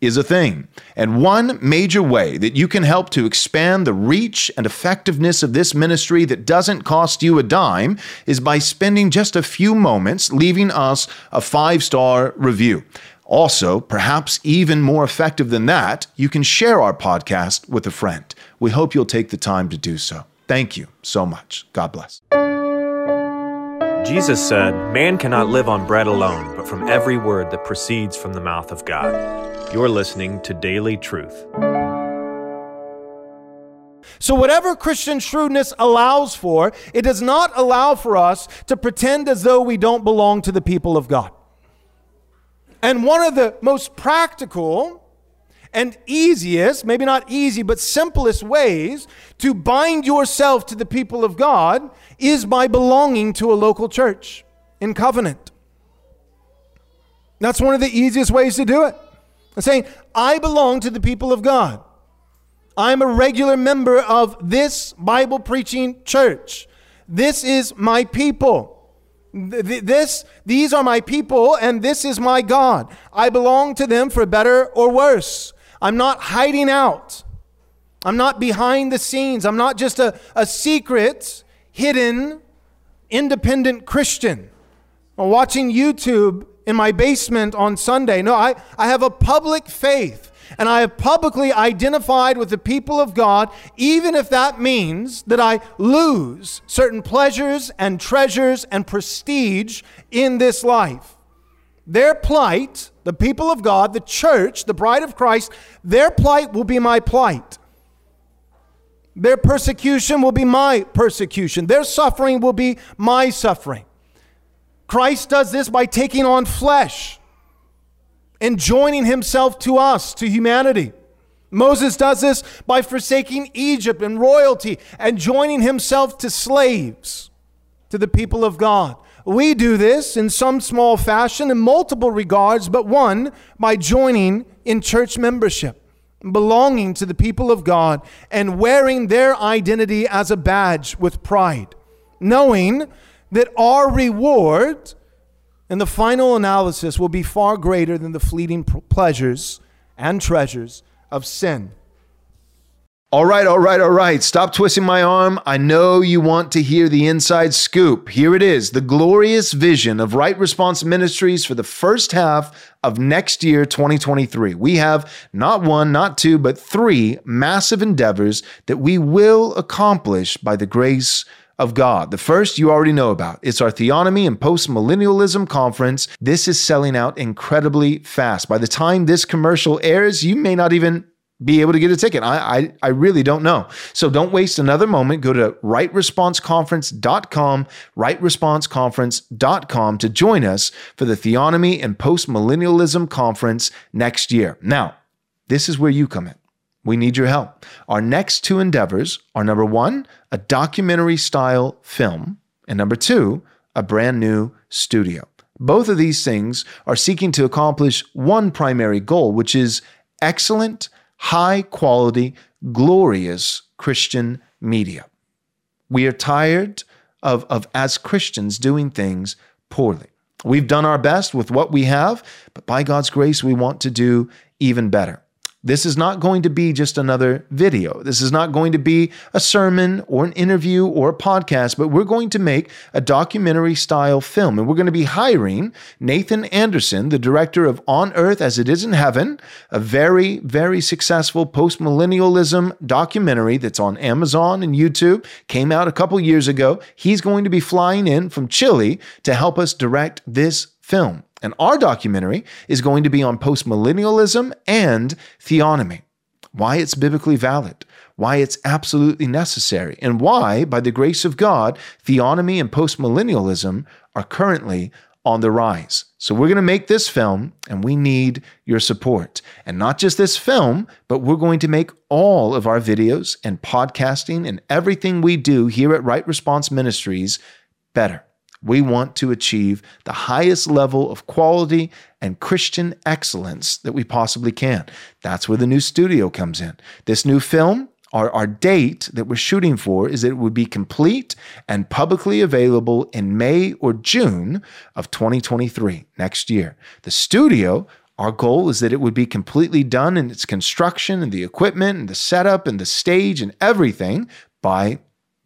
is a thing. And one major way that you can help to expand the reach and effectiveness of this ministry that doesn't cost you a dime is by spending just a few moments leaving us a five star review. Also, perhaps even more effective than that, you can share our podcast with a friend. We hope you'll take the time to do so. Thank you so much. God bless. Jesus said, Man cannot live on bread alone, but from every word that proceeds from the mouth of God. You're listening to Daily Truth. So, whatever Christian shrewdness allows for, it does not allow for us to pretend as though we don't belong to the people of God. And one of the most practical and easiest, maybe not easy, but simplest ways to bind yourself to the people of God is by belonging to a local church in covenant. That's one of the easiest ways to do it. And saying, I belong to the people of God. I'm a regular member of this Bible preaching church. This is my people. This, these are my people, and this is my God. I belong to them for better or worse. I'm not hiding out. I'm not behind the scenes. I'm not just a, a secret, hidden, independent Christian. Watching YouTube in my basement on Sunday. No, I, I have a public faith and I have publicly identified with the people of God, even if that means that I lose certain pleasures and treasures and prestige in this life. Their plight, the people of God, the church, the bride of Christ, their plight will be my plight. Their persecution will be my persecution. Their suffering will be my suffering. Christ does this by taking on flesh and joining himself to us, to humanity. Moses does this by forsaking Egypt and royalty and joining himself to slaves, to the people of God. We do this in some small fashion in multiple regards, but one by joining in church membership, belonging to the people of God, and wearing their identity as a badge with pride, knowing that our reward and the final analysis will be far greater than the fleeting pleasures and treasures of sin. All right, all right, all right. Stop twisting my arm. I know you want to hear the inside scoop. Here it is the glorious vision of Right Response Ministries for the first half of next year, 2023. We have not one, not two, but three massive endeavors that we will accomplish by the grace of God. The first you already know about. It's our Theonomy and Postmillennialism Conference. This is selling out incredibly fast. By the time this commercial airs, you may not even be able to get a ticket. I, I, I really don't know. So don't waste another moment. Go to rightresponseconference.com, rightresponseconference.com to join us for the Theonomy and Postmillennialism Conference next year. Now, this is where you come in. We need your help. Our next two endeavors are number one, a documentary style film, and number two, a brand new studio. Both of these things are seeking to accomplish one primary goal, which is excellent, high quality, glorious Christian media. We are tired of, of, as Christians, doing things poorly. We've done our best with what we have, but by God's grace, we want to do even better. This is not going to be just another video. This is not going to be a sermon or an interview or a podcast, but we're going to make a documentary style film. And we're going to be hiring Nathan Anderson, the director of On Earth as It Is in Heaven, a very, very successful post millennialism documentary that's on Amazon and YouTube, came out a couple years ago. He's going to be flying in from Chile to help us direct this film. And our documentary is going to be on postmillennialism and theonomy, why it's biblically valid, why it's absolutely necessary, and why, by the grace of God, theonomy and postmillennialism are currently on the rise. So we're going to make this film and we need your support. And not just this film, but we're going to make all of our videos and podcasting and everything we do here at Right Response Ministries better We want to achieve the highest level of quality and Christian excellence that we possibly can. That's where the new studio comes in. This new film, our, our date that we're shooting for is that it would be complete and publicly available in May or June of 2023, next year. The studio, our goal is that it would be completely done in its construction and the equipment and the setup and the stage and everything by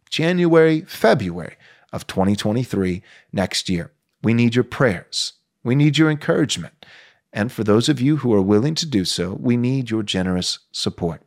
January, February of 2023 next year. We need your prayers. We need your encouragement. And for those of you who are willing to do so, we need your generous support.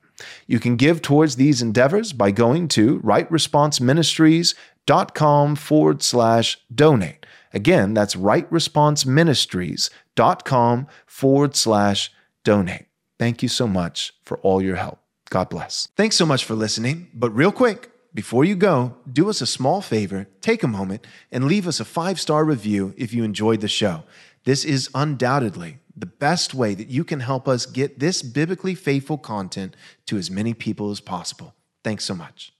You can give towards these endeavors by going to rightresponseministries.com forward slash donate. Again, that's rightresponseministries.com forward slash donate. Thank you so much for all your help. God bless. Thanks so much for listening. But real quick, before you go, do us a small favor, take a moment, and leave us a five star review if you enjoyed the show. This is undoubtedly the best way that you can help us get this biblically faithful content to as many people as possible. Thanks so much.